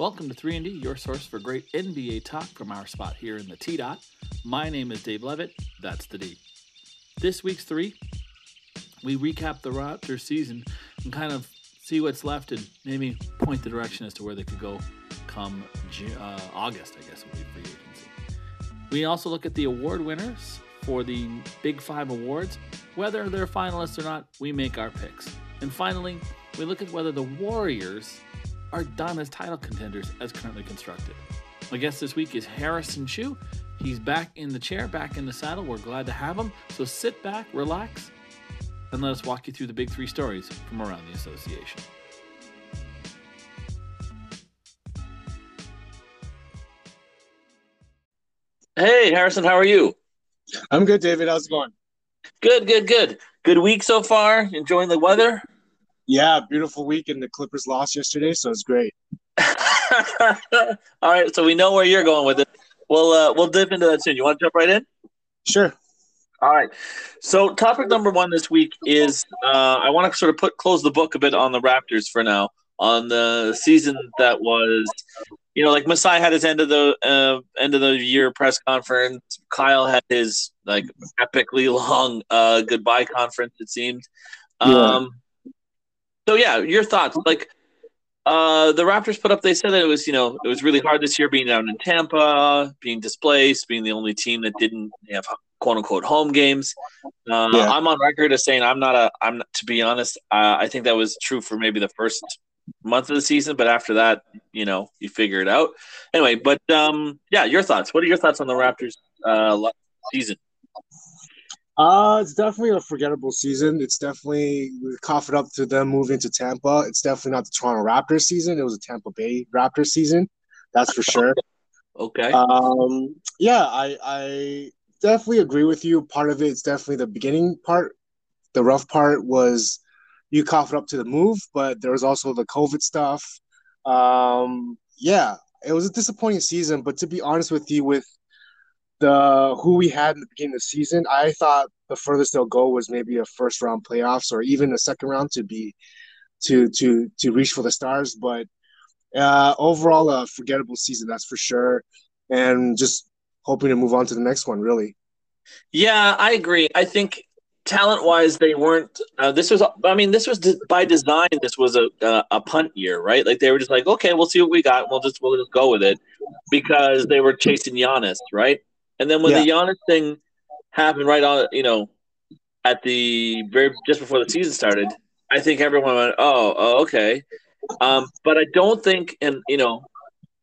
Welcome to 3&D, your source for great NBA talk from our spot here in the T dot. My name is Dave Levitt. That's the D. This week's three, we recap the Raptors season and kind of see what's left and maybe point the direction as to where they could go come uh, August, I guess, will be free agency. We also look at the award winners for the Big Five awards. Whether they're finalists or not, we make our picks. And finally, we look at whether the Warriors are done as title contenders as currently constructed. My guest this week is Harrison Chu. He's back in the chair, back in the saddle. We're glad to have him. So sit back, relax, and let us walk you through the big three stories from around the association. Hey, Harrison, how are you? I'm good, David. How's it going? Good, good, good. Good week so far. Enjoying the weather? Yeah, beautiful week, and the Clippers lost yesterday, so it's great. All right, so we know where you're going with it. We'll uh, we'll dip into that soon. You want to jump right in? Sure. All right. So topic number one this week is uh, I want to sort of put close the book a bit on the Raptors for now on the season that was, you know, like Masai had his end of the uh, end of the year press conference. Kyle had his like epically long uh, goodbye conference. It seemed. Um, yeah. So yeah, your thoughts like. Uh, the Raptors put up. They said that it was, you know, it was really hard this year being down in Tampa, being displaced, being the only team that didn't have quote unquote home games. Uh, yeah. I'm on record as saying I'm not a. I'm not, to be honest. Uh, I think that was true for maybe the first month of the season, but after that, you know, you figure it out. Anyway, but um, yeah, your thoughts. What are your thoughts on the Raptors uh, season? Uh, it's definitely a forgettable season. It's definitely we cough it up to them moving to Tampa. It's definitely not the Toronto Raptors season. It was a Tampa Bay Raptors season. That's for sure. Okay. Um, yeah, I I definitely agree with you. Part of it is definitely the beginning part. The rough part was you cough it up to the move, but there was also the COVID stuff. Um, yeah, it was a disappointing season. But to be honest with you, with the who we had in the beginning of the season, I thought the furthest they'll go was maybe a first round playoffs or even a second round to be to to to reach for the stars. But uh, overall, a forgettable season, that's for sure. And just hoping to move on to the next one, really. Yeah, I agree. I think talent wise, they weren't. Uh, this was, I mean, this was by design. This was a, a, punt year, right? Like they were just like, okay, we'll see what we got. We'll just we'll just go with it because they were chasing Giannis, right? And then when yeah. the Giannis thing happened, right on, you know, at the very just before the season started, I think everyone went, oh, oh okay. Um, but I don't think, and you know,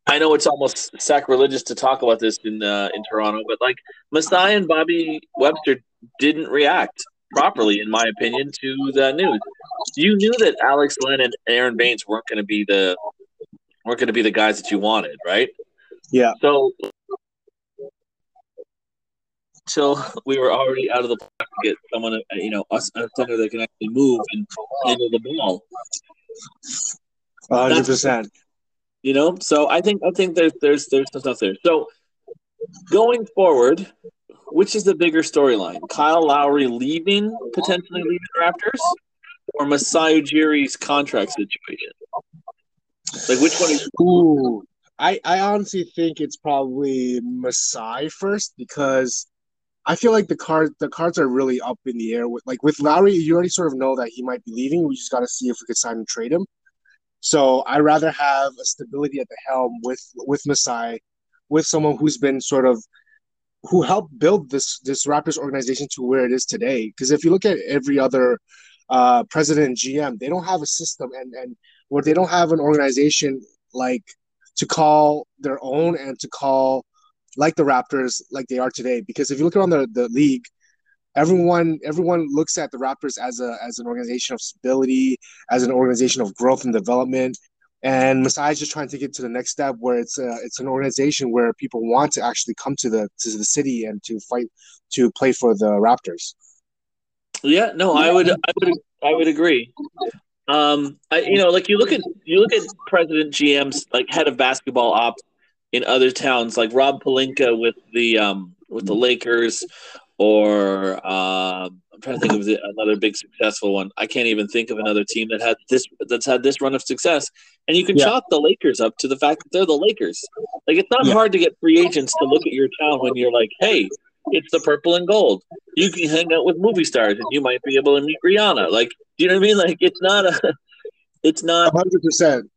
I know it's almost sacrilegious to talk about this in uh, in Toronto, but like Masai and Bobby Webster didn't react properly, in my opinion, to the news. You knew that Alex Len and Aron Baynes weren't going to be the weren't going to be the guys that you wanted, right? Yeah. So until we were already out of the get someone, uh, you know, us a center that can actually move and handle the ball. Hundred percent. You know, so I think I think there's there's there's some stuff there. So going forward, which is the bigger storyline? Kyle Lowry leaving, potentially leaving Raptors, or Masai Ujiri's contract situation? Like which one? Is- Ooh, I I honestly think it's probably Masai first because I feel like the cards the cards are really up in the air. With like with Lowry, you already sort of know that he might be leaving. We just got to see if we could sign and trade him. So I'd rather have a stability at the helm with with Masai, with someone who's been sort of who helped build this this Raptors organization to where it is today. Because if you look at every other uh, president and GM, they don't have a system and and where they don't have an organization like to call their own and to call like the Raptors, like they are today. Because if you look around the, the league, everyone everyone looks at the Raptors as a as an organization of stability, as an organization of growth and development. And Masai is just trying to get to the next step where it's a, it's an organization where people want to actually come to the to the city and to fight to play for the Raptors. Yeah, no, I would I would I would agree. Um, I, you know, like you look at you look at president GMs like head of basketball ops in other towns, like Rob Pelinka with the um, with the Lakers, or uh, I'm trying to think of another big successful one. I can't even think of another team that had this that's had this run of success. And you can yeah. chalk the Lakers up to the fact that they're the Lakers. Like it's not yeah. hard to get free agents to look at your town when you're like, hey, it's the purple and gold. You can hang out with movie stars and you might be able to meet Rihanna. Like, do you know what I mean? Like it's not a it's not hundred percent.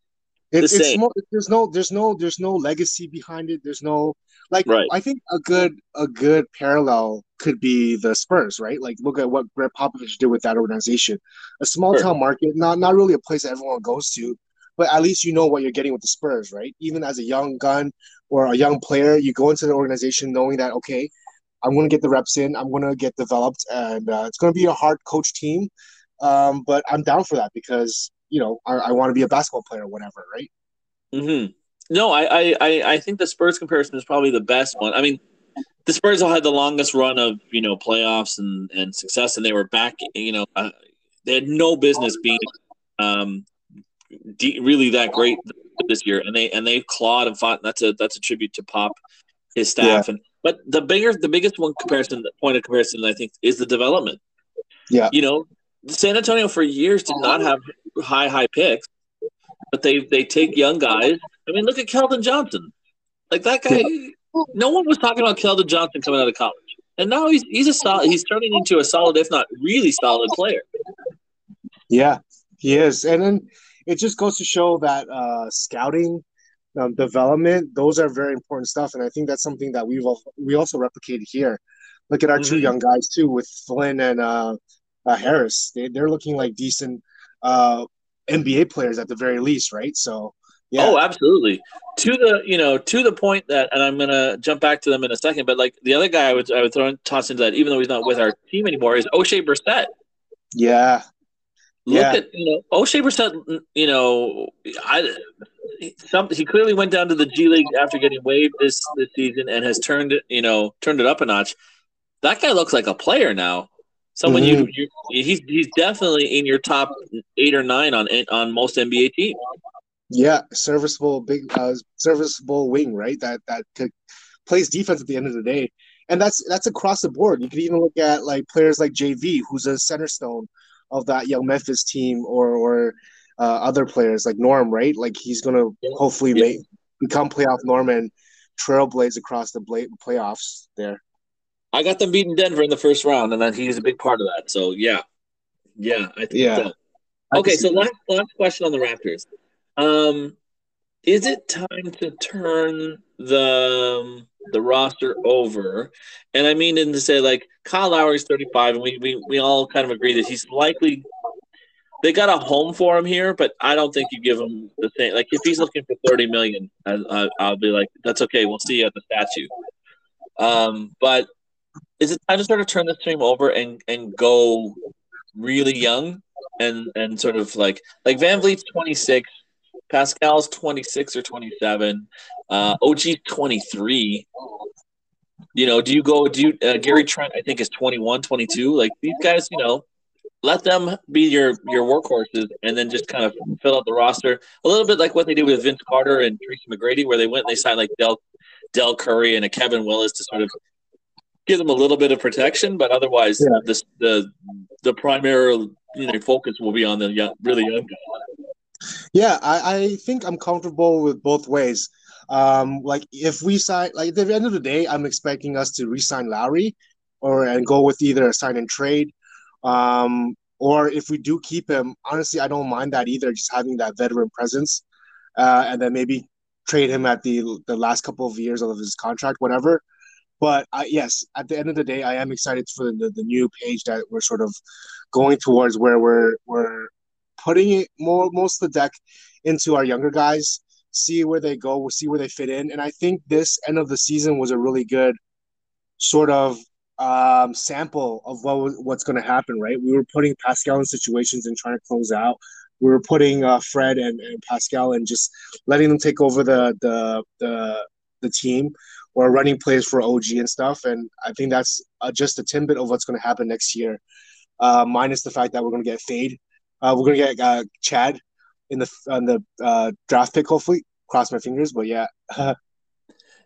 It's, it's more, there's no there's no there's no legacy behind it. There's no like right. I think a good a good parallel could be the Spurs, right? Like look at what Gregg Popovich did with that organization. A small sure. town market, not not really a place that everyone goes to, but at least you know what you're getting with the Spurs, right? Even as a young gun or a young player, you go into the organization knowing that okay, I'm going to get the reps in, I'm going to get developed, and uh, it's going to be a hard coach team. Um, but I'm down for that because you know I, I want to be a basketball player, or whatever, right? Hmm. No, I, I I think the Spurs comparison is probably the best one. I mean, the Spurs all had the longest run of you know playoffs and and success, and they were back. You know, uh, they had no business being um, de- really that great this year, and they and they clawed and fought. And that's a that's a tribute to Pop, his staff, yeah. and but the bigger the biggest one comparison point of comparison I think is the development. Yeah, you know, San Antonio for years did not have high high picks, but they they take young guys. I mean, look at Keldon Johnson, like that guy. Yeah no one was talking about Keldon Johnson coming out of college, and now he's he's a solid. He's turning into a solid, if not really solid, player. Yeah, he is, and then it just goes to show that uh, scouting, um, development, those are very important stuff, and I think that's something that we've we also replicated here. Look at our mm-hmm. two young guys too, with Flynn and uh, uh, Harris. They, they're looking like decent uh, NBA players at the very least, right? So yeah. Oh, absolutely. To the you know to the point that, and I'm gonna jump back to them in a second. But like the other guy, I would I would throw in, toss into that, even though he's not with our team anymore, is Oshae Brissett. Yeah. Look yeah. at you know Oshae Brissett. You know, I some he clearly went down to the G League after getting waived this this season and has turned it you know turned it up a notch. That guy looks like a player now. Someone mm-hmm. you, you he's he's definitely in your top eight or nine on on most NBA teams. Yeah, serviceable big uh, serviceable wing, right? That that could, plays defense at the end of the day, and that's that's across the board. You could even look at like players like JV, who's a center stone of that young Memphis team, or or uh, other players like Norm, right? Like he's gonna hopefully yeah. make become playoff Norm and trailblaze across the bla- playoffs there. I got them beating Denver in the first round, and then he's a big part of that. So yeah, yeah, I think yeah. So. Okay, so last last question on the Raptors. Um, is it time to turn the um, the roster over? And I mean, in to say like Kyle Lowry's 35, and we, we we all kind of agree that he's likely they got a home for him here, but I don't think you give him the thing. Like if he's looking for 30 million, I, will be like, that's okay. We'll see you at the statue. Um, but is it time to sort of turn this team over and and go really young and and sort of like like VanVleet's 26 Pascal's 26 or 27. Uh, OG's 23. You know, do you go, do you, uh, Gary Trent, I think, is 21, 22. Like these guys, you know, let them be your your workhorses and then just kind of fill out the roster a little bit like what they did with Vince Carter and Tracy McGrady, where they went and they signed like Del Del Curry and a Kevin Willis to sort of give them a little bit of protection, but otherwise yeah. the the the primary you know focus will be on the young, really young guys. Yeah, I, I think I'm comfortable with both ways. Um, like if we sign, like at the end of the day, I'm expecting us to re-sign Lowry, or and go with either a sign and trade, um, or if we do keep him, honestly, I don't mind that either. Just having that veteran presence, uh, and then maybe trade him at the the last couple of years of his contract, whatever. But I, yes, at the end of the day, I am excited for the, the new page that we're sort of going towards, where we're we're putting it more most of the deck into our younger guys, see where they go, we'll see where they fit in. And I think this end of the season was a really good sort of um, sample of what what's going to happen. Right, we were putting Pascal in situations and trying to close out. We were putting uh, Fred and, and Pascal and just letting them take over the the the, the team or running plays for OG and stuff. And I think that's uh, just a tidbit of what's going to happen next year. Uh, minus the fact that we're going to get Fade uh, we're gonna get uh, Chad in the on the uh, draft pick. Hopefully, cross my fingers. But yeah.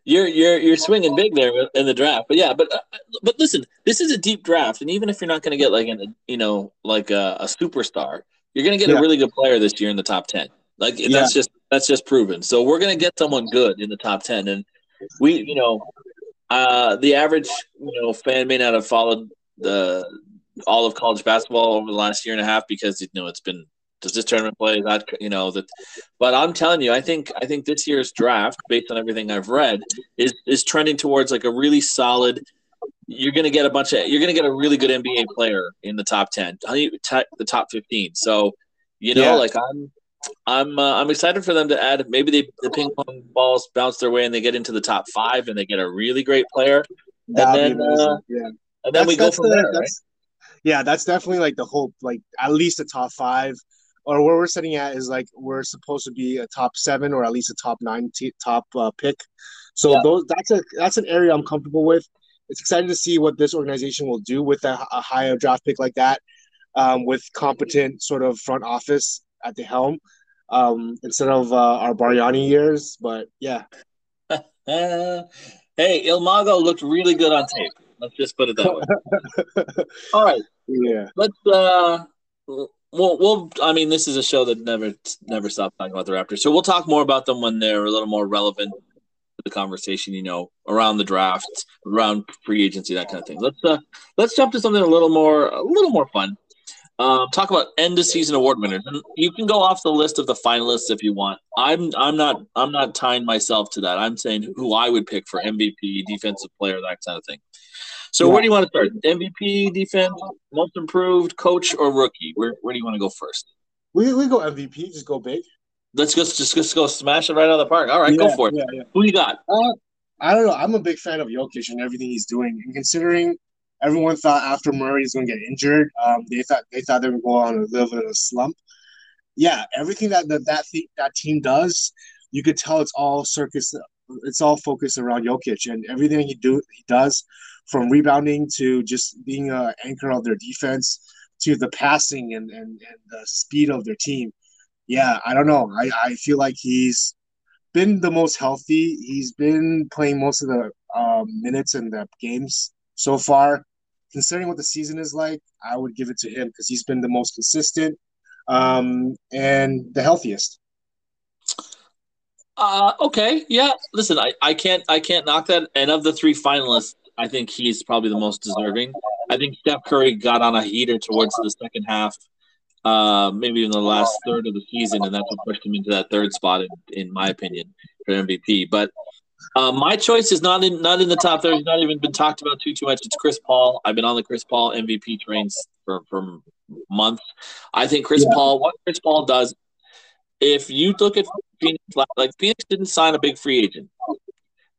you're you're you're swinging big there in the draft. But yeah, but uh, but listen, this is a deep draft, and even if you're not going to get like an you know like a, a superstar, you're going to get yeah. a really good player this year in the top ten. Like yeah. that's just that's just proven. So we're going to get someone good in the top ten, and we you know uh, the average you know fan may not have followed the all of college basketball over the last year and a half because you know it's been does this tournament play that you know that but i'm telling you i think i think this year's draft based on everything i've read is is trending towards like a really solid you're going to get a bunch of you're going to get a really good nba player in the top 10 the top 15 so you know yeah. like i'm i'm uh, i'm excited for them to add maybe they, the ping pong balls bounce their way and they get into the top five and they get a really great player That'd and then uh, yeah and then that's, we go from the, there right? yeah that's definitely like the hope like at least a top five or where we're sitting at is like we're supposed to be a top seven or at least a top nine t- top uh, pick. So yeah. those that's a that's an area I'm comfortable with. It's exciting to see what this organization will do with a, a higher draft pick like that, um, with competent sort of front office at the helm, um, instead of uh, our Bargnani years. But yeah. hey, Il Mago looked really good on tape. Let's just put it that way. All right. Yeah. Let's uh well, well, I mean, this is a show that never never stops talking about the Raptors. So we'll talk more about them when they're a little more relevant to the conversation. You know, around the draft, around free agency, that kind of thing. Let's uh, let's jump to something a little more a little more fun. Um, talk about end of season award winners. You can go off the list of the finalists if you want. I'm I'm not I'm not tying myself to that. I'm saying who I would pick for MVP, defensive player, that kind of thing. So yeah. where do you want to start? MVP, defense, most improved, coach, or rookie? Where where do you want to go first? We we go MVP. Just go big. Let's just just, just go smash it right out of the park. All right, yeah, go for it. Yeah, yeah. Who you got? Uh, I don't know. I'm a big fan of Jokic and everything he's doing. And considering everyone thought after Murray was going to get injured, um, they thought they thought they would go on a little bit of a slump. Yeah, everything that that that, th- that team does, you could tell it's all circus. It's all focused around Jokic and everything he do he does from rebounding to just being an anchor of their defense to the passing and, and, and the speed of their team. Yeah, I don't know. I, I feel like he's been the most healthy. He's been playing most of the um, minutes in the games so far. Considering what the season is like, I would give it to him because he's been the most consistent um, and the healthiest. Uh, okay, yeah. Listen, I, I can't I can't knock that. And of the three finalists, I think he's probably the most deserving. I think Steph Curry got on a heater towards the second half, uh, maybe in the last third of the season, and that's what pushed him into that third spot, in, in my opinion, for MVP. But uh, my choice is not in not in the top thirty. Not even been talked about too too much. It's Chris Paul. I've been on the Chris Paul MVP trains for for months. I think Chris yeah. Paul. What Chris Paul does, if you look at Phoenix, like Phoenix didn't sign a big free agent.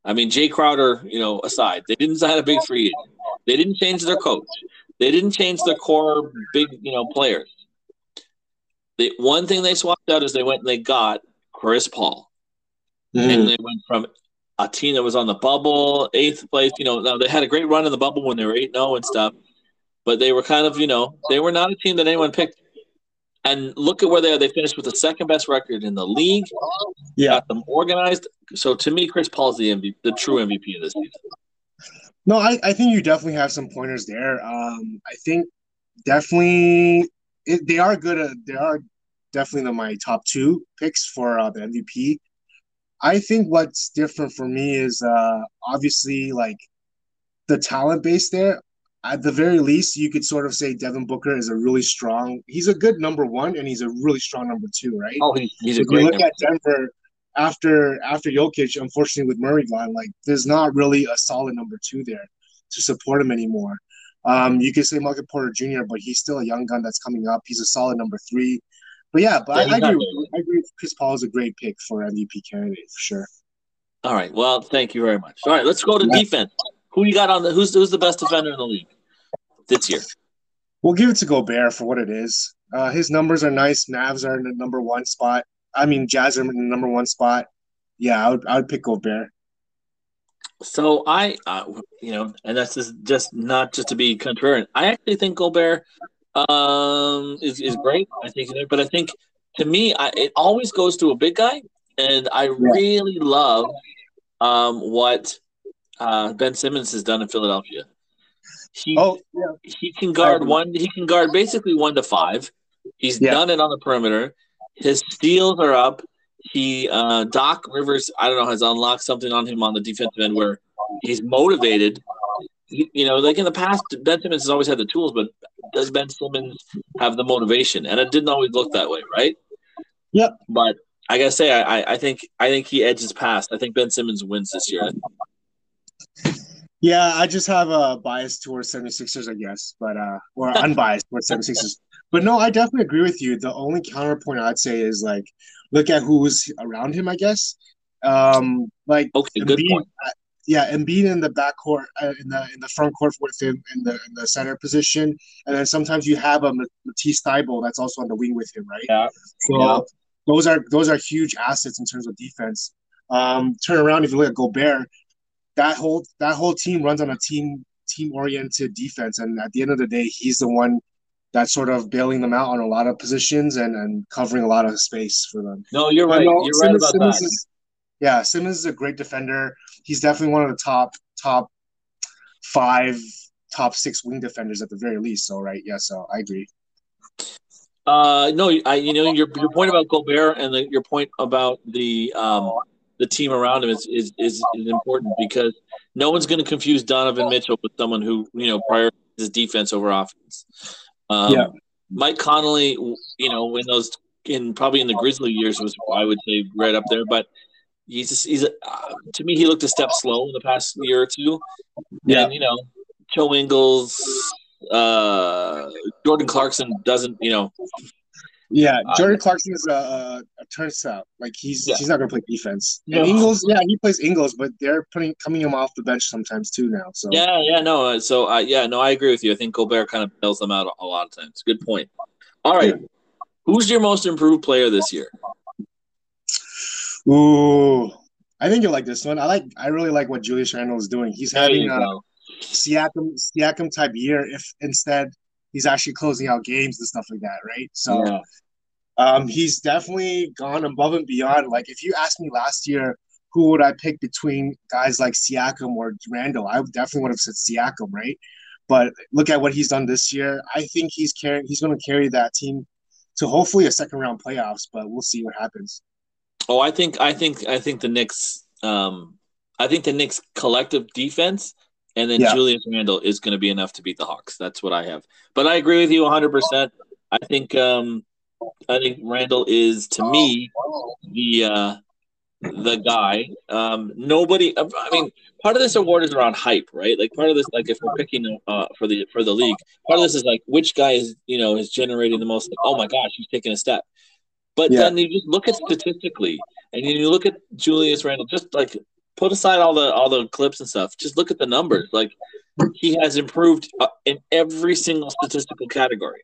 I mean, Jae Crowder, you know, aside, they didn't sign a big free agent. They didn't change their coach. They didn't change their core big, you know, players. The one thing they swapped out is they went and they got Chris Paul, mm. and they went from a team that was on the bubble, eighth place. You know, now they had a great run in the bubble when they were eight zero oh and stuff, but they were kind of, you know, they were not a team that anyone picked. And look at where they are. They finished with the second best record in the league. Yeah. Got them organized. So to me, Chris Paul's the MVP, the true MVP of this season. No, I, I think you definitely have some pointers there. Um, I think definitely it, they are good. At, they are definitely the, my top two picks for uh, the MVP. I think what's different for me is uh, obviously like the talent base there at the very least, you could sort of say Devin Booker is a really strong. He's a good number one, and he's a really strong number two, right? Oh, he's, he's a great. You look at Denver after after Jokic, unfortunately with Murray gone, like there's not really a solid number two there to support him anymore. Um, you could say Michael Porter Jr., but he's still a young gun that's coming up. He's a solid number three. But yeah, but yeah, I, I, agree. I agree. Chris Paul is a great pick for MVP candidate for sure. All right. Well, thank you very much. All right, let's go to yeah. defense. Who you got on the? Who's who's the best defender in the league? this year? We'll give it to Gobert for what it is. Uh, his numbers are nice. Mavs are in the number one spot. I mean, Jazz are in the number one spot. Yeah, I would, I would pick Gobert. So I, uh, you know, and that's just, just not just to be contrarian. I actually think Gobert um, is is great. I think, but I think to me, I, it always goes to a big guy, and I really love um, what uh, Ben Simmons has done in Philadelphia. He, Oh, yeah. he can guard one. He can guard basically one to five. He's Yeah. done it on the perimeter. His steals are up. He uh, Doc Rivers, I don't know, has unlocked something on him on the defensive end where he's motivated. He- you know, like in the past, Ben Simmons has always had the tools, but does Ben Simmons have the motivation? And it didn't always look that way, right? Yep. But I gotta say, I, I- think I think he edges past. I think Ben Simmons wins this year. Yeah, I just have a bias towards 76ers, I guess, but uh or unbiased towards 76ers. But no, I definitely agree with you. The only counterpoint I'd say is like look at who's around him, I guess. Um like Okay, good Embiid- point. Yeah, Embiid in the backcourt, uh, in the in the front court with him in the in the center position, and then sometimes you have a Matisse Thybulle that's also on the wing with him, right? Yeah. So Yeah. those are those are huge assets in terms of defense. Um, turn around if you look at Gobert, that whole that whole team runs on a team team oriented defense, and at the end of the day, he's the one that's sort of bailing them out on a lot of positions and and covering a lot of space for them. No, you're right. no, You're Simmons- right about Simmons that. is- yeah, Simmons is a great defender. He's definitely one of the top top five, top six wing defenders at the very least. So right, yeah, so I agree. Uh, no, I you know your your point about Gobert and the, your point about the um the team around him is is is, is important because no one's going to confuse Donovan Mitchell with someone who you know prioritizes defense over offense. Um, Yeah. Mike Conley, you know, in those in probably in the Grizzly years was I would say right up there, but he's just, he's uh, to me he looked a step slow in the past year or two. Yeah. And you know, Joe Ingles, uh, Jordan Clarkson doesn't, you know, Yeah, Uh, Jordan Clarkson is a, a, a turnstile. Like he's Yeah. he's not going to play defense. No. And Ingles, yeah, he plays Ingles, but they're putting coming him off the bench sometimes too now. So Yeah, yeah, no. uh, So, uh, yeah, no, I agree with you. I think Gobert kind of bails them out a, a lot of times. Good point. All right, who's your most improved player this year? Ooh, I think you like this one. I like. I really like what Julius Randle is doing. He's There having a go. Siakam Siakam type year. If instead he's actually closing out games and stuff like that, right? So Yeah. um, he's definitely gone above and beyond. Like if you asked me last year, who would I pick between guys like Siakam or Randle? I definitely would have said Siakam, right? But look at what he's done this year. I think he's carrying. He's going to carry that team to hopefully a second round playoffs. But we'll see what happens. Oh, I think, I think, I think the Knicks. Um, I think the Knicks' collective defense and then Yeah. Julius Randle is going to be enough to beat the Hawks. That's what I have. But I agree with you 100. percent I think, um, I think Randle is to me the uh, the guy. Um, nobody. I mean, part of this award is around hype, right? Like part of this, like if we're picking uh, for the for the league, part of this is like which guy is you know is generating the most. Like, oh my gosh, he's taking a step. But Yeah. then you just look at statistically, and you look at Julius Randle. Just like put aside all the all the clips and stuff. Just look at the numbers. Like he has improved uh, in every single statistical category.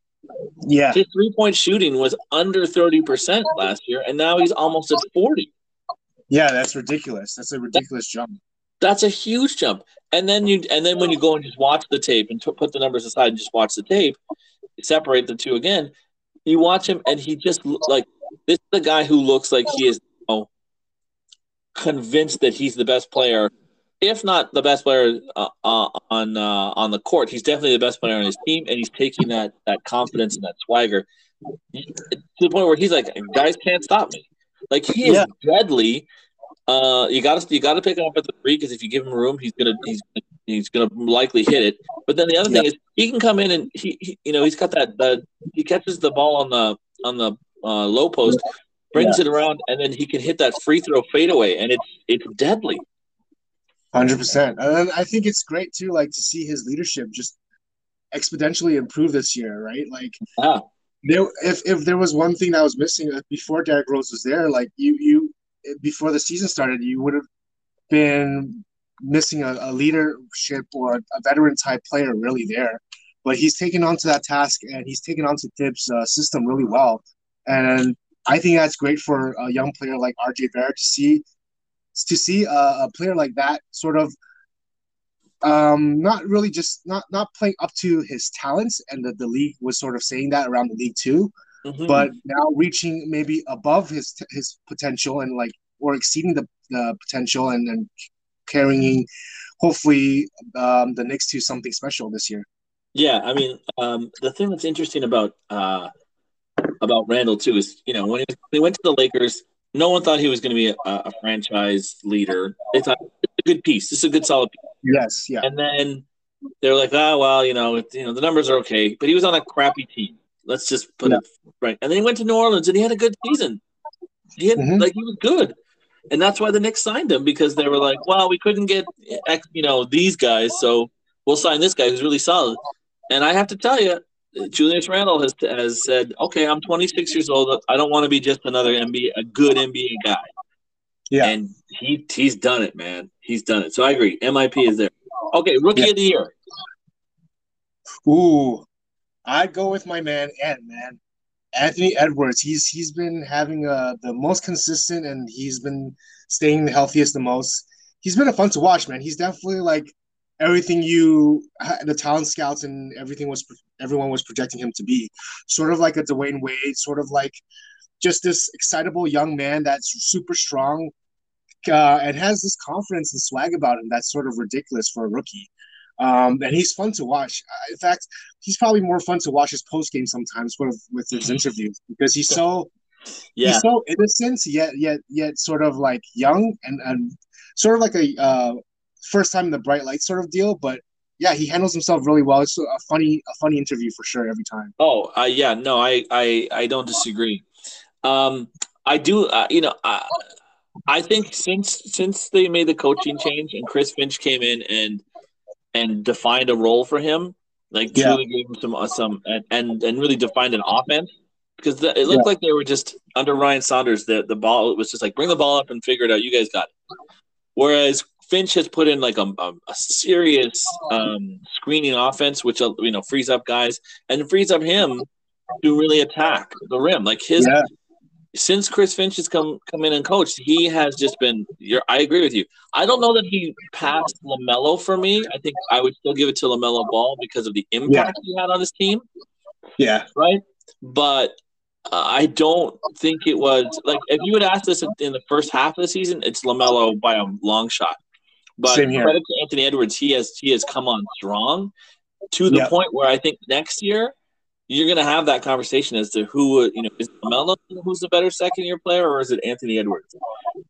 Yeah, His three point shooting was under thirty percent last year, and now he's almost at forty. yeah, that's ridiculous. That's a ridiculous jump. That's a huge jump. And then you and then when you go and just watch the tape and t- put the numbers aside and just watch the tape, separate the two again, you watch him and he just like this is the guy who looks like he is you know, convinced that he's the best player, if not the best player uh, uh, on uh, on the court. He's definitely the best player on his team, and he's taking that that confidence and that swagger to the point where he's like, guys can't stop me. Like he is Yeah. deadly. Uh, you got to you got to pick him up at the three because if you give him room, he's gonna he's he's gonna likely hit it. But then the other thing is he can come in and he, he you know he's got that that he catches the ball on the on the uh, low post, brings it around, and then he can hit that free throw fadeaway, and it's it's deadly. Hundred percent, and I think it's great too, like to see his leadership just exponentially improve this year, right? Like, Yeah. there, if if there was one thing that was missing uh, before Derrick Rose was there, like you you before the season started, you would have been missing a, a leadership or a, a veteran type player really there. But he's taken on to that task, and he's taken on to Thibs' uh, system really well, and I think that's great for a young player like RJ Barrett to see to see a, a player like that sort of um not really just not not playing up to his talents and the, the league was sort of saying that around the league too Mhm. but now reaching maybe above his his potential and like or exceeding the, the potential and, and carrying hopefully um, the Knicks to something special this year. Yeah, I mean, um, the thing that's interesting about uh, about Randle too is you know when he, when he went to the Lakers, no one thought he was going to be a, a, franchise leader. They thought it's a good piece. This is a good solid piece. Yes, yeah. And then they're like, oh well, you know, you know, the numbers are okay, but he was on a crappy team. Let's just put yeah. it right. And then he went to New Orleans and he had a good season. He had mm-hmm. like he was good. And that's why the Knicks signed him because they were like, well, we couldn't get you know these guys, so we'll sign this guy who's really solid. And I have to tell you, Julius Randle has has said, okay, I'm 26 years old. I don't want to be just another NBA, a good NBA guy. Yeah, and he he's done it, man. He's done it. So I agree. MIP is there. Okay, rookie yeah. of the year. Ooh, I'd go with my man Ed, man. Anthony Edwards. He's he's been having uh the most consistent and he's been staying the healthiest the most. He's been a fun to watch, man. He's definitely like everything you the talent scouts and everything was everyone was projecting him to be. Sort of like a Dwyane Wade, sort of like just this excitable young man that's super strong uh, and has this confidence and swag about him that's sort of ridiculous for a rookie. Um, and he's fun to watch. Uh, in fact, he's probably more fun to watch his post game sometimes with with his interviews because he's so yeah. he's so innocent yet yet yet sort of like young and and sort of like a uh, first time in the bright light sort of deal. But yeah, he handles himself really well. It's a funny a funny interview for sure every time. Oh uh, yeah, no, I I I don't disagree. Um, I do. Uh, you know, I, I think since since they made the coaching change and Chris Finch came in and and defined a role for him, like yeah. truly gave him some uh, some and, and and really defined an offense because the, it looked yeah. like they were just under Ryan Saunders. The the ball was just like bring the ball up and figure it out. You guys got it. Whereas Finch has put in like a, a, a serious um, screening offense, which uh, you know frees up guys and frees up him to really attack the rim. Like his yeah since Chris Finch has come come in and coached, he has just been. You're, I agree with you. I don't know that he passed Lamelo for me. I think I would still give it to Lamelo Ball because of the impact yeah. he had on his team. Yeah. Right. But uh, I don't think it was like if you had asked this in the first half of the season, it's Lamelo by a long shot. But credit to Anthony Edwards, he has he has come on strong to the yep. point where I think next year you're going to have that conversation as to who you know is Melo who's the better second year player or is it Anthony Edwards?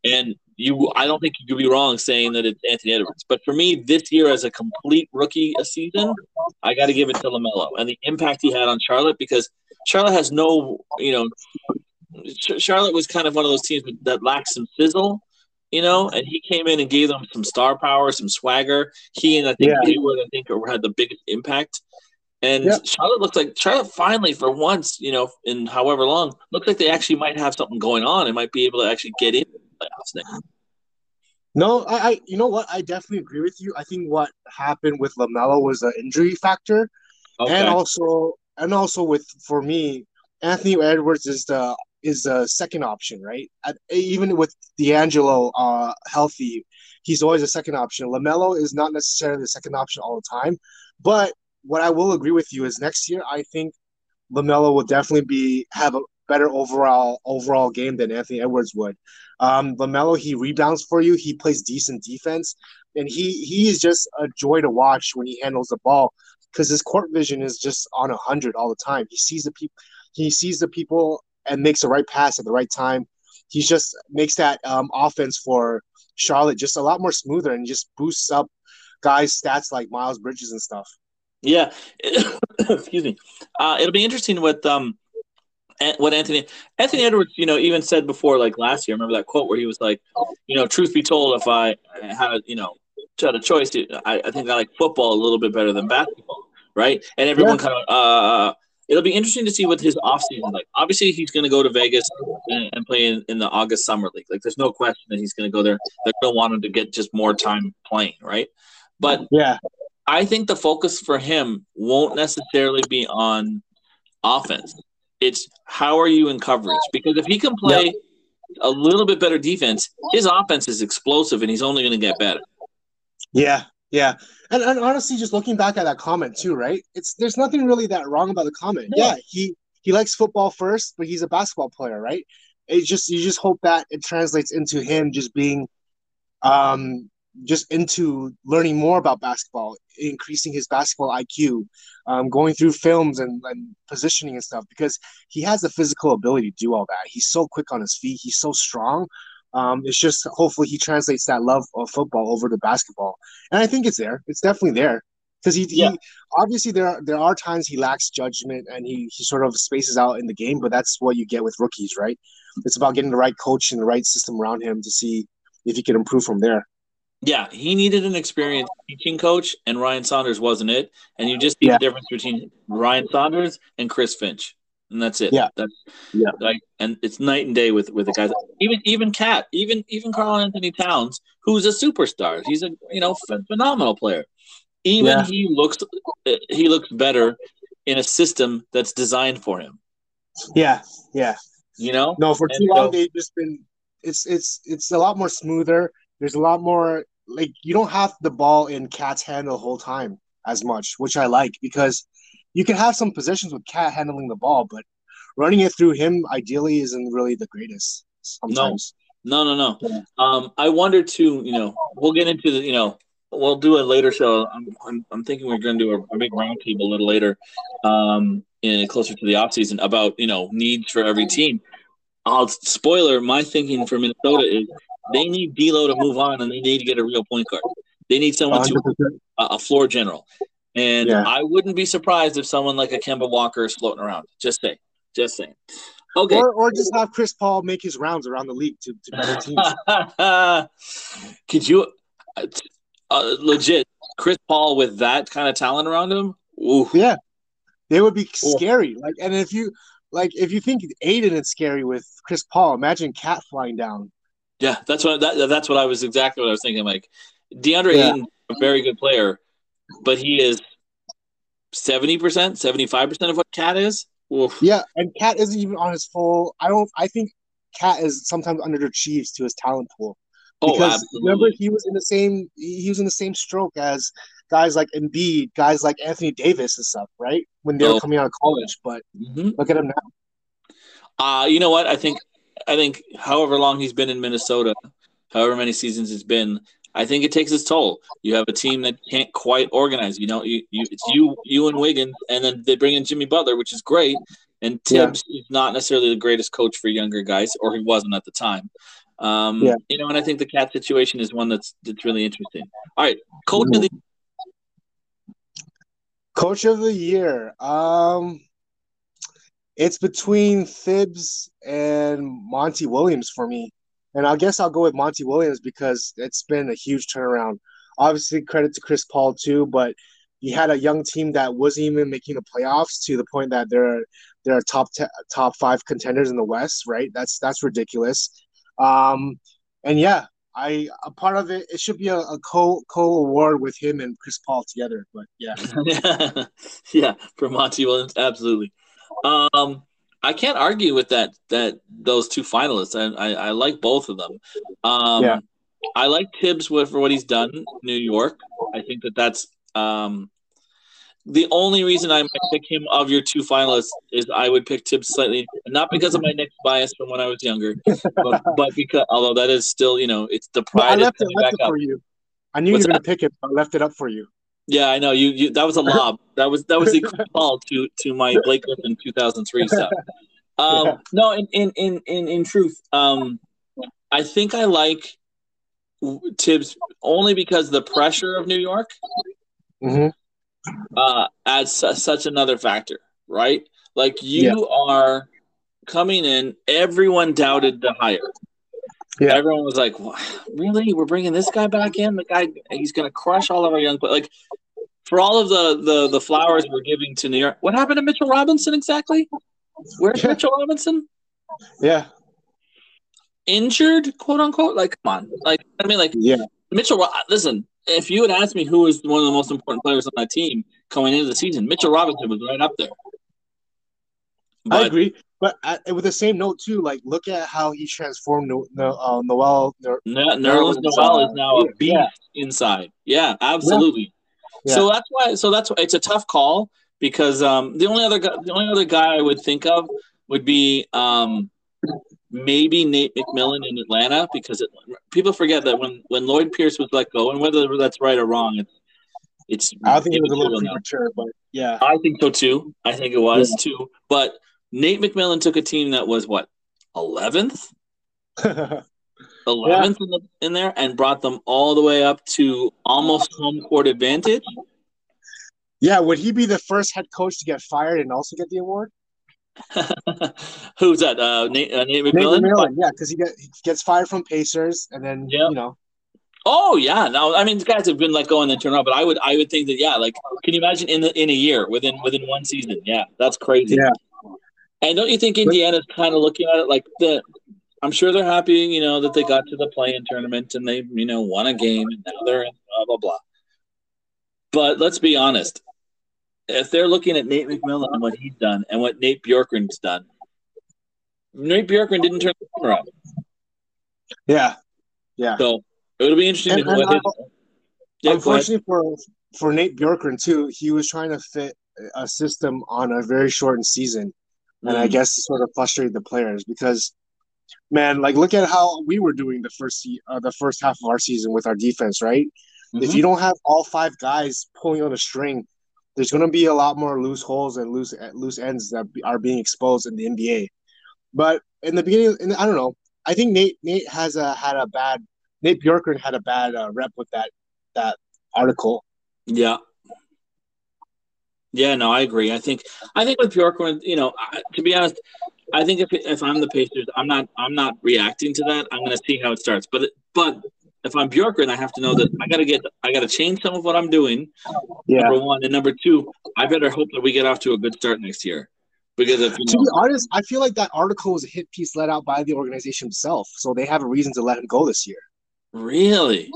And you, I don't think you could be wrong saying that it's Anthony Edwards. But for me, this year as a complete rookie a season, I got to give it to Lamelo and the impact he had on Charlotte because Charlotte has no, you know, Charlotte was kind of one of those teams that lacks some sizzle you know, and he came in and gave them some star power, some swagger. He and I think yeah. Hayward, I think, had the biggest impact. And yep. Charlotte looks like Charlotte finally, for once, you know, in however long, looks like they actually might have something going on and might be able to actually get in the playoffs now. No, I, I, you know what? I definitely agree with you. I think what happened with Lamelo was an injury factor, okay. and also, and also with for me, Anthony Edwards is the is the second option, right? At, even with D'Angelo uh, healthy, he's always a second option. Lamelo is not necessarily the second option all the time, but what I will agree with you is next year I think Lamelo will definitely be have a better overall overall game than Anthony Edwards would. Um, Lamelo he rebounds for you, he plays decent defense, and he he is just a joy to watch when he handles the ball because his court vision is just on a hundred all the time. He sees the people, he sees the people and makes the right pass at the right time. He just makes that um, offense for Charlotte just a lot more smoother and just boosts up guys' stats like Miles Bridges and stuff. Yeah, excuse me. Uh, it'll be interesting with um what Anthony Anthony Edwards, you know, even said before, like last year. Remember that quote where he was like, you know, truth be told, if I had, you know, had a choice, I, I think I like football a little bit better than basketball, right? And everyone yeah. kind of. Uh, it'll be interesting to see what his offseason like. Obviously, he's going to go to Vegas and, and play in, in, the August Summer League. Like, there's no question that he's going to go there. They're going to want him to get just more time playing, right? But yeah, I think the focus for him won't necessarily be on offense. It's how are you in coverage? Because if he can play yep. a little bit better defense, his offense is explosive and he's only going to get better. Yeah, yeah. And, and honestly, just looking back at that comment too, right? It's there's nothing really that wrong about the comment. Yeah, he he likes football first, but he's a basketball player, right? it just you just hope that it translates into him just being um just into learning more about basketball, increasing his basketball IQ, um, going through films and, and positioning and stuff because he has the physical ability to do all that. He's so quick on his feet. He's so strong. Um, it's just hopefully he translates that love of football over to basketball, and I think it's there. It's definitely there because he, yeah. he obviously there are, there are times he lacks judgment and he he sort of spaces out in the game, but that's what you get with rookies, right? It's about getting the right coach and the right system around him to see if he can improve from there. Yeah, he needed an experienced teaching coach, and Ryan Saunders wasn't it. And you just see yeah. the difference between Ryan Saunders and Chris Finch, and that's it. Yeah, that's yeah. Like, and it's night and day with with the guys. Even even KAT, even even Karl-Anthony Towns, who's a superstar. He's a you know phenomenal player. Even yeah. he looks he looks better in a system that's designed for him. Yeah, yeah. You know, no, for too long they've just been. It's it's it's a lot more smoother. There's a lot more like you don't have the ball in KAT's hand the whole time as much, which I like because you can have some positions with KAT handling the ball, but running it through him ideally isn't really the greatest sometimes. No, no, no, no. Yeah. Um, I wonder too. You know, we'll get into the. You know, we'll do a later show. I'm, I'm, I'm thinking we're going to do a, a big roundtable a little later, um, in closer to the off season about you know needs for every team. I'll spoiler. My thinking for Minnesota is they need D'Lo to move on, and they need to get a real point guard. They need someone 100%. to a floor general. And yeah. I wouldn't be surprised if someone like a Kemba Walker is floating around. Just say, just saying. Okay. Or, or just have Chris Paul make his rounds around the league to, to better teams. Could you, uh, uh, legit, Chris Paul with that kind of talent around him? Ooh. Yeah, they would be scary. Like, and if you like, if you think Ayton is scary with Chris Paul, imagine KAT flying down. Yeah, that's what that, that's what I was exactly what I was thinking. Like DeAndre yeah. Ayton, a very good player, but he is seventy percent, seventy five percent of what KAT is. Oof. Yeah, and KAT isn't even on his full. I don't. I think KAT is sometimes underachieves to his talent pool. Oh, because oh, remember he was in the same he was in the same stroke as guys like Embiid, guys like Anthony Davis and stuff, right? When they were oh. coming out of college. But mm-hmm. look at him now. Uh, you know what? I think I think however long he's been in Minnesota, however many seasons it's been, I think it takes its toll. You have a team that can't quite organize. You know, you, you it's you you and Wiggins, and then they bring in Jimmy Butler, which is great. And Thibs yeah. is not necessarily the greatest coach for younger guys, or he wasn't at the time. Um, yeah. You know, and I think the KAT situation is one that's that's really interesting. All right, coach mm-hmm. of the coach of the year. Um, it's between Thibs and Monty Williams for me. And I guess I'll go with Monty Williams because it's been a huge turnaround. Obviously, credit to Chris Paul too, but he had a young team that wasn't even making the playoffs to the point that they're they're top te- top five contenders in the West. Right? That's that's ridiculous. Um, and yeah, I a part of it. It should be a, a co co award with him and Chris Paul together. But yeah, yeah, for Monty Williams, absolutely. Um, I can't argue with that. That those two finalists, I I, I like both of them. Um, yeah. I like Thibs with, for what he's done in New York. I think that that's um, the only reason I might pick him of your two finalists is I would pick Thibs slightly, not because of my Knicks bias from when I was younger, but, but because although that is still you know it's the pride. I left it, left it for you. I knew What's you were going to pick it. I left it up for you. Yeah, I know you. you that was a lob. that was that was a call to to my Blake Griffin 2003 stuff. Um, yeah. No, in, in in in in truth, um, I think I like Thibs only because the pressure of New York mm-hmm. uh, adds su- such another factor, right? Like you yeah. are coming in, everyone doubted the hire. Yeah. Everyone was like, "Really? We're bringing this guy back in? The guy he's going to crush all of our young players." Like for all of the, the the flowers we're giving to New York, what happened to Mitchell Robinson exactly? Where's yeah. Mitchell Robinson? Yeah, injured, quote unquote. Like, come on, like I mean, like, yeah, Mitchell. Listen, if you had asked me who was one of the most important players on my team coming into the season, Mitchell Robinson was right up there. But, I agree. But with the same note too, like look at how he transformed no, no, uh, Noel. No, Nerlens Noel is now a beast yeah. inside. Yeah, absolutely. Yeah. So that's why. So that's why it's a tough call because um, the only other guy, the only other guy I would think of would be um, maybe Nate McMillan in Atlanta because it, people forget that when when Lloyd Pierce was let go, and whether that's right or wrong, it's it's. I think it was a little premature, but yeah, I think so too. I think it was yeah. too. But Nate McMillan took a team that was what eleventh. 11th yeah. in, the, in there and brought them all the way up to almost home court advantage. Yeah, would he be the first head coach to get fired and also get the award? Who's that? Uh, Nate, uh, Nate McMillan. Nate McMillan, yeah, because he, get, he gets fired from Pacers, and then yep. you know. Oh yeah, no, I mean guys have been let go and then turn around, but I would I would think that yeah, like can you imagine in the in a year within within one season? Yeah, that's crazy. Yeah. And don't you think Indiana's kind of looking at it like the? I'm sure they're happy, you know, that they got to the play-in tournament and they, you know, won a game and now they're in blah blah blah. But let's be honest, if they're looking at Nate McMillan and what he's done and what Nate Bjorkgren's done, Nate Bjorkgren didn't turn the around. Yeah, yeah. So it'll be interesting and, to know. His, yeah, unfortunately for for Nate Bjorkgren too, he was trying to fit a system on a very shortened season, and I mm. guess sort of frustrated the players because, man, like look at how we were doing the first uh, the first half of our season with our defense, right? Mm-hmm. If you don't have all five guys pulling on a string there's going to be a lot more loose holes and loose loose ends that are being exposed in the NBA. But in the beginning, in, I don't know. I think Nate Nate has a had a bad Nate Bjorkgren had a bad uh, rep with that that article. Yeah. Yeah, no, I agree. I think I think with Bjorkgren, you know, I, to be honest, I think if if I'm the Pacers, I'm not I'm not reacting to that. I'm going to see how it starts. But but if I'm Bjorkgren, I have to know that I got to get, I got to change some of what I'm doing. Yeah. Number one, and number two, I better hope that we get off to a good start next year. Because if you know, to be honest, I feel like that article was a hit piece let out by the organization itself, so they have a reason to let him go this year. Really?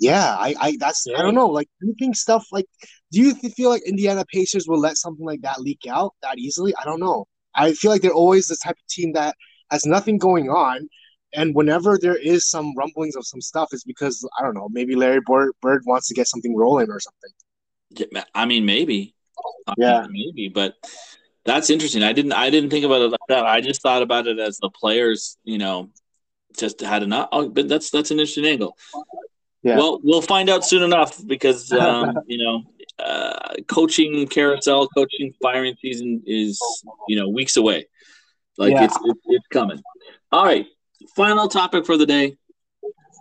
Yeah, I, I that's. I don't know. Like, do you think stuff like, do you feel like Indiana Pacers will let something like that leak out that easily? I don't know. I feel like they're always the type of team that has nothing going on and whenever there is some rumblings of some stuff, it's because I don't know, maybe Larry Bird, Bird wants to get something rolling or something. I mean, maybe. Yeah, maybe, but that's interesting. I didn't. I didn't think about it like that. I just thought about it as the players, you know, just had enough. Oh, but that's that's an interesting angle. Yeah. Well, we'll find out soon enough because um, you know, uh, coaching carousel, coaching firing season is you know weeks away. Like yeah. it's, it's it's coming. All right, final topic for the day.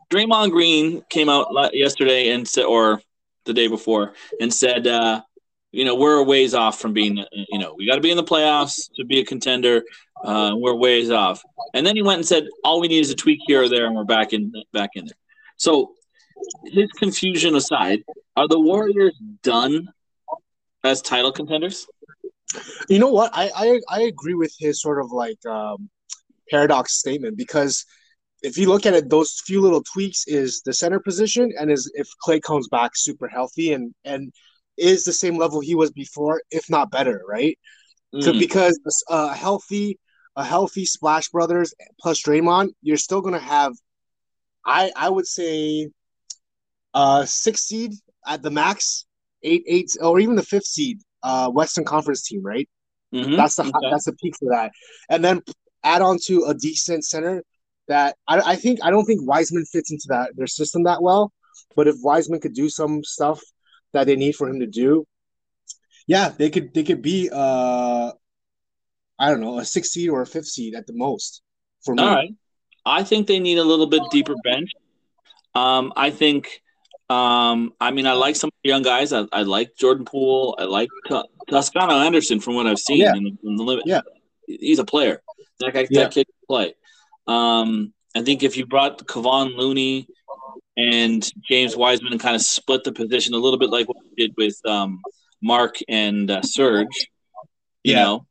Draymond Green came out yesterday and said, or the day before, and said, uh, you know, we're a ways off from being, you know, we got to be in the playoffs to be a contender. Uh, we're ways off. And then he went and said, all we need is a tweak here or there, and we're back in back in there. So, his confusion aside, are the Warriors done as title contenders? You know what? I I, I agree with his sort of like um, paradox statement because if you look at it, those few little tweaks is the center position and is if Klay comes back super healthy and and is the same level he was before, if not better, right? Mm. Because a healthy a healthy Splash Brothers plus Draymond, you're still gonna have, I I would say, uh six seed at the max, eight eight or even the fifth seed, uh Western Conference team, right? Mm-hmm. That's the okay. that's the peak for that, and then add on to a decent center that I, I think I don't think Wiseman fits into that their system that well. But if Wiseman could do some stuff that they need for him to do, yeah, they could they could be uh I don't know, a six seed or a fifth seed at the most. For me. All right. I think they need a little bit deeper bench. Um, I think um, I mean I like some young guys. I, I like Jordan Poole. I like Toscano Anderson from what I've seen yeah. in, the, in the limit. Yeah. He's a player. That guy, yeah. that kid can play. Um, I think if you brought Kevon Looney and James Wiseman and kind of split the position a little bit like what we did with um, Marc and uh, Serge, you yeah. know,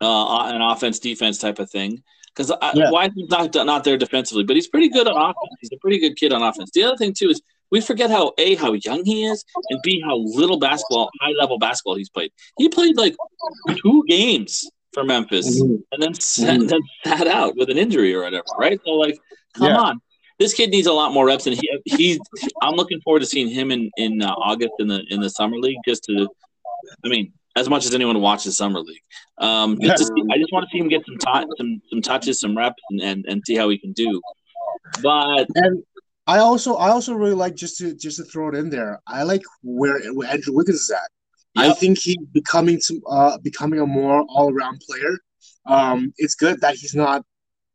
uh, an offense defense type of thing. Because yeah. Wiseman's not not there defensively, but he's pretty good on offense. He's a pretty good kid on offense. The other thing too is we forget how a how young he is, and b how little basketball, high level basketball he's played. He played like two games for Memphis, mm-hmm. and then sat, mm-hmm. then sat out with an injury or whatever, right? So like, come yeah. on, this kid needs a lot more reps, and he he. I'm looking forward to seeing him in in uh, August in the in the summer league just to. I mean, as much as anyone watches summer league. Um, just see, I just want to see him get some time, some some touches, some reps, and, and and see how he can do. But and I also I also really like just to just to throw it in there. I like where, where Andrew Wiggins is at. Yep. I think he's becoming some uh becoming a more all around player. Um, it's good that he's not.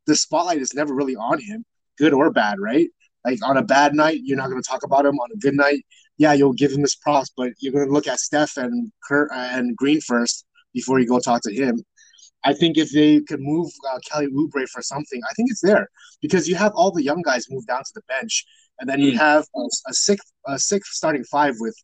The spotlight is never really on him, good or bad, right? Like on a bad night, you're not going to talk about him. On a good night, yeah, you'll give him his props, but you're going to look at Steph and Kurt and Green first before you go talk to him. I think if they could move uh, Kelly Oubre for something, I think it's there because you have all the young guys move down to the bench, and then you mm. have a, a sixth a sixth starting five with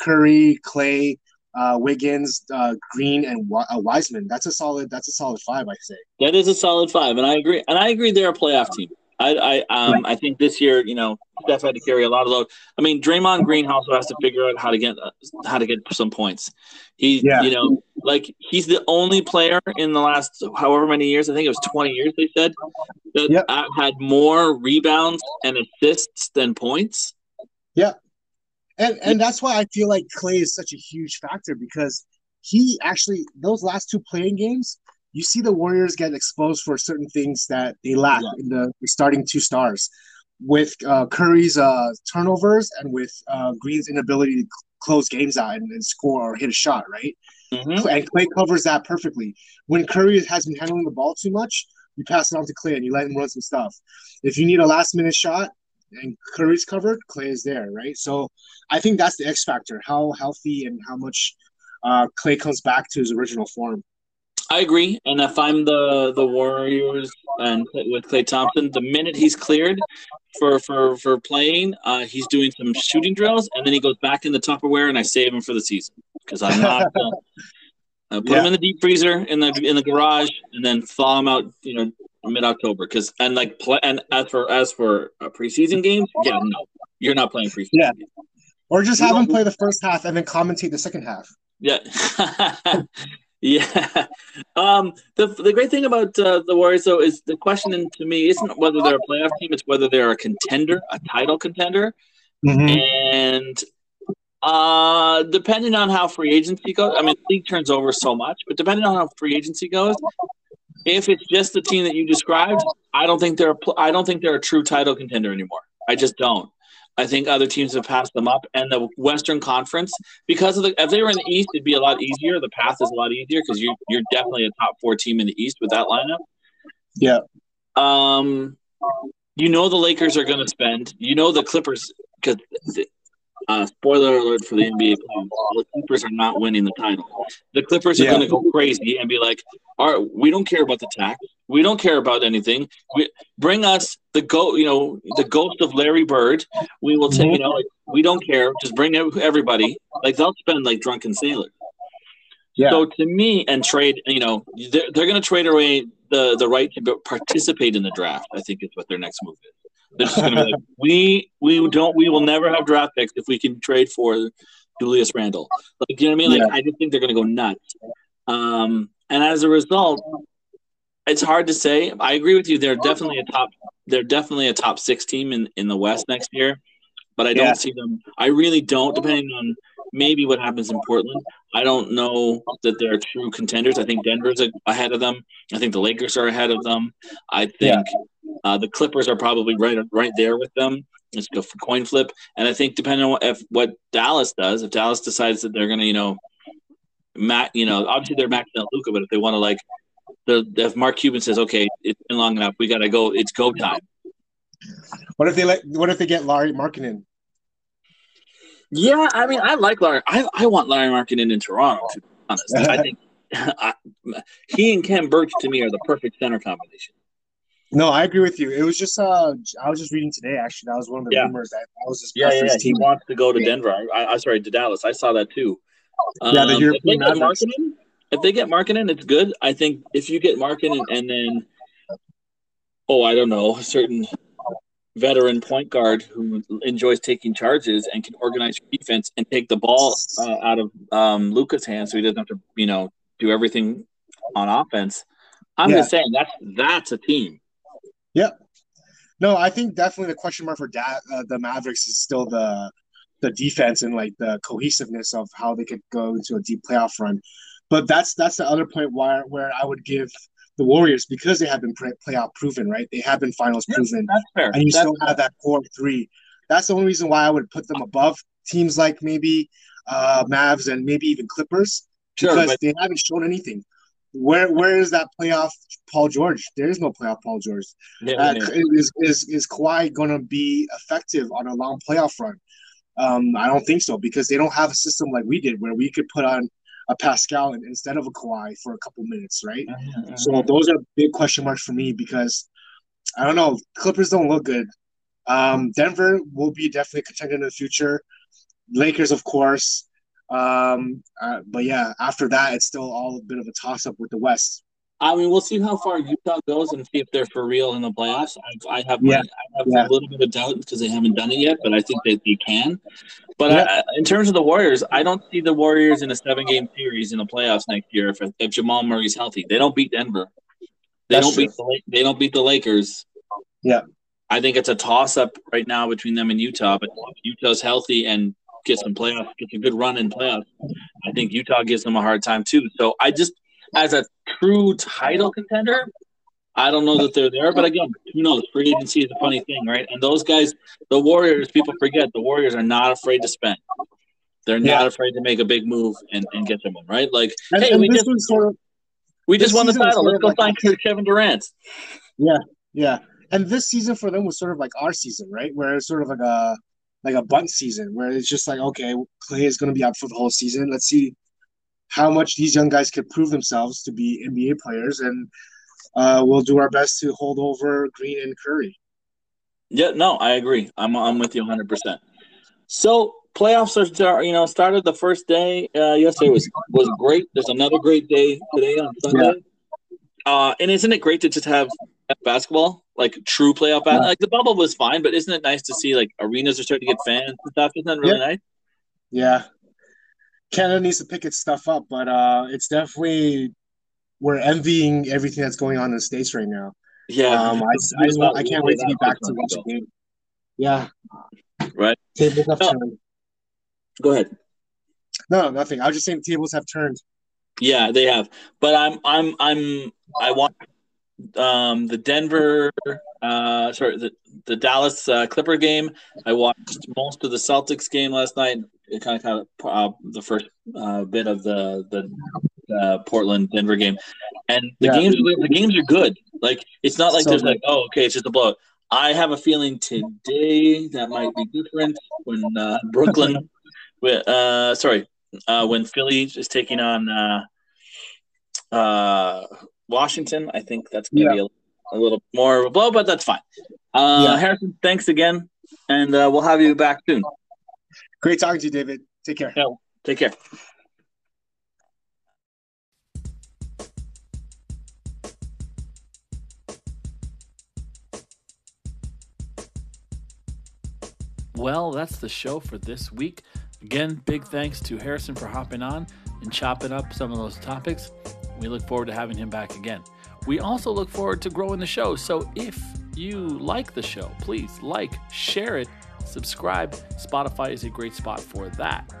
Curry, Klay, uh, Wiggins, uh, Green, and uh, Wiseman. That's a solid. That's a solid five, I say. That is a solid five, and I agree. And I agree, they're a playoff team. I I um I think this year, you know, Steph had to carry a lot of load. I mean, Draymond Green also has to figure out how to get uh, how to get some points. He, yeah. you know, like he's the only player in the last however many years. I think it was twenty years. They said that yep. had more rebounds and assists than points. Yeah, and and that's why I feel like Klay is such a huge factor because he actually those last two play-in games you see the Warriors get exposed for certain things that they lack yeah. in the, starting two stars, with uh, Curry's uh, turnovers and with uh, Green's inability to close games out and, and score or hit a shot, right? Mm-hmm. And Klay covers that perfectly. When Curry has been handling the ball too much, you pass it on to Klay and you let him run some stuff. If you need a last minute shot and Curry's covered, Klay is there, right? So I think that's the X factor: how healthy and how much uh, Klay comes back to his original form. I agree. And if I'm the the Warriors and with Klay Thompson, the minute he's cleared for for for playing, uh, he's doing some shooting drills, and then he goes back in the Tupperware, and I save him for the season because I'm not. Uh, uh, put yeah. him in the deep freezer in the in the garage, and then thaw them out. You know, mid October. Because and like play and as for as for a preseason game, yeah, no, you're not playing preseason. Yeah. Or just have them play the first half and then commentate the second half. Yeah. Yeah. Um, the the great thing about uh, the Warriors though is the question to me isn't whether they're a playoff team; it's whether they're a contender, a title contender, mm-hmm. and uh, depending on how free agency goes. I mean, the league turns over so much, but depending on how free agency goes, if it's just the team that you described, I don't think they're a, I don't think they're a true title contender anymore. I just don't. I think other teams have passed them up, and the Western Conference because of the if they were in the East, it'd be a lot easier. The path is a lot easier because you're you're definitely a top four team in the East with that lineup. Yeah. Um, you know the Lakers are going to spend. You know the Clippers because uh, spoiler alert for the NBA The Clippers are not winning the title. The Clippers are yeah. going to go crazy and be like, "All right, we don't care about the tax. We don't care about anything. We, bring us the go, you know, the ghost of Larry Bird. We will take, you know, like, we don't care. Just bring everybody. Like they'll spend like drunken sailors. Yeah. So to me, and trade, you know, they're, they're going to trade away the the right to participate in the draft. I think is what their next move is. They're just going to be like, we we don't we will never have draft picks if we can trade for Julius Randle. Like you know what I mean? Like yeah. I just think they're going to go nuts. Um, and as a result, it's hard to say. I agree with you. They're definitely a top. They're definitely a top six team in in the West next year. But I don't yeah. see them. I really don't. Depending on maybe what happens in Portland, I don't know that they're true contenders. I think Denver's ahead of them. I think the Lakers are ahead of them. I think yeah. Uh, the Clippers are probably right right there with them. Let's go for coin flip, and I think depending on what, if what Dallas does, if Dallas decides that they're going to, you know, Matt, you know, obviously they're maxing out Luka, but if they want to like, the if Mark Cuban says, okay, it's been long enough, we got to go, it's go time. What if they let? What if they get Lauri Markkanen? Yeah, I mean, I like Larry. I, I want Larry Markkanen in Toronto. To be honest, I think I, he and Khem Birch to me are the perfect center combination. No, I agree with you. It was just uh, I was just reading today. Actually, that was one of the yeah. rumors that that was his yeah, yeah, yeah. He wants to go to Denver. I, I sorry to Dallas. I saw that too. Um, yeah, the um, if they get Markkanen, if they get Markkanen, it's good. I think if you get Markkanen and then, oh, I don't know, a certain veteran point guard who enjoys taking charges and can organize defense and take the ball uh, out of um, Luka's hands, so he doesn't have to, you know, do everything on offense. I'm yeah. just saying that's that's a team. Yep. No, I think definitely the question mark for da- uh, the Mavericks is still the the defense and like the cohesiveness of how they could go into a deep playoff run. But that's that's the other point where where I would give the Warriors because they have been play- playoff proven, right? They have been finals proven, That's fair. and you That's still have that core three. That's the only reason why I would put them above teams like maybe uh, Mavs and maybe even Clippers Sure, because but they haven't shown anything. Where where is that playoff Paul George? There is no playoff Paul George. yeah, Uh, yeah. is is is Kawhi going to be effective on a long playoff run? Um, I don't think so because they don't have a system like we did where we could put on a Pascal in- instead of a Kawhi for a couple minutes, right? Mhm, So those are big question marks for me because I don't know. Clippers don't look good. Um, Denver will be definitely a contender in the future. Lakers, of course. Um, uh, but yeah, after that, it's still all a bit of a toss up with the West. I mean, we'll see how far Utah goes and see if they're for real in the playoffs. I, I have Yeah. I have Yeah. a little bit of doubt because they haven't done it yet, but I think that they can. But Yeah. I, in terms of the Warriors, I don't see the Warriors in a seven-game series in the playoffs next year if, if Jamal Murray's healthy. They don't beat Denver. They That's don't beat the, they don't beat the Lakers. Yeah. I think it's a toss-up right now between them and Utah. But if Utah's healthy and gets some playoffs, gets a good run in playoffs, I think Utah gives them a hard time too. So I just, as a true title contender, I don't know that they're there. But again, who knows? Free agency is a funny thing, right? And those guys, the Warriors, people forget the Warriors are not afraid to spend. They're not Yeah. afraid to make a big move and, and get someone, right? Like, And, hey, and we just sort of we just won the title. Let's go like- sign Kevin Durant. Yeah, yeah, and this season for them was sort of like our season, right? Where it's sort of like a like a bunt season, where it's just like, okay, Klay is going to be out for the whole season. Let's see how much these young guys could prove themselves to be NBA players, and uh, we'll do our best to hold over Green and Curry. Yeah, no, I agree. I'm I'm with you 100. percent So playoffs are you know started the first day. Uh, yesterday was was great. There's another great day today on Sunday. Uh, and isn't it great to just have basketball, like true playoff basketball? Like the bubble was fine, but isn't it nice to see like arenas are starting to get fans and stuff? Isn't that really nice? Yeah, Canada needs to pick its stuff up, but uh, it's definitely we're envying everything that's going on in the states right now. Yeah, Um, I, I, just I can't wait to be back to watch a game. Yeah, Right. Tables have No. turned. Go ahead. No, nothing. I was just saying tables have turned. Yeah, they have. But I'm I'm I'm I want um the Denver uh sorry the the Dallas uh, Clipper game. I watched most of the Celtics game last night. It kind of kind of uh, the first uh, bit of the the uh, Portland Denver game, and the Yeah. games the games are good. Like it's not like So there's good. like oh okay it's just a blowout. I have a feeling today that might be different when uh, Brooklyn, uh, sorry, uh, when Philly is taking on uh, uh, Washington. I think that's going to be a, a little more of a blow, but that's fine. Uh, Yeah. Harrison, thanks again, and uh, we'll have you back soon. Great talking to you, David. Take care. Take care. Well, that's the show for this week. Again, big thanks to Harrison for hopping on and chopping up some of those topics. We look forward to having him back again. We also look forward to growing the show. So if you like the show, please like, share it, subscribe. Spotify is a great spot for that.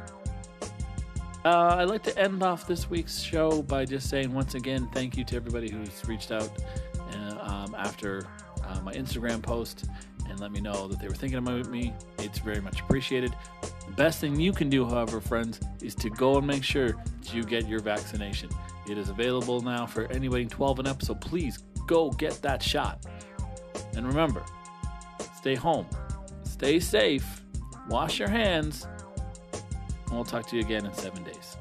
Uh, I'd like to end off this week's show by just saying once again thank you to everybody who's reached out uh, um, after uh, my Instagram post and let me know that they were thinking about me. It's very much appreciated. Best thing you can do, however, friends, is to go and make sure that you get your vaccination. It is available now for anybody 12 and up, so please go get that shot. And remember, stay home, stay safe, wash your hands, and we'll talk to you again in seven days.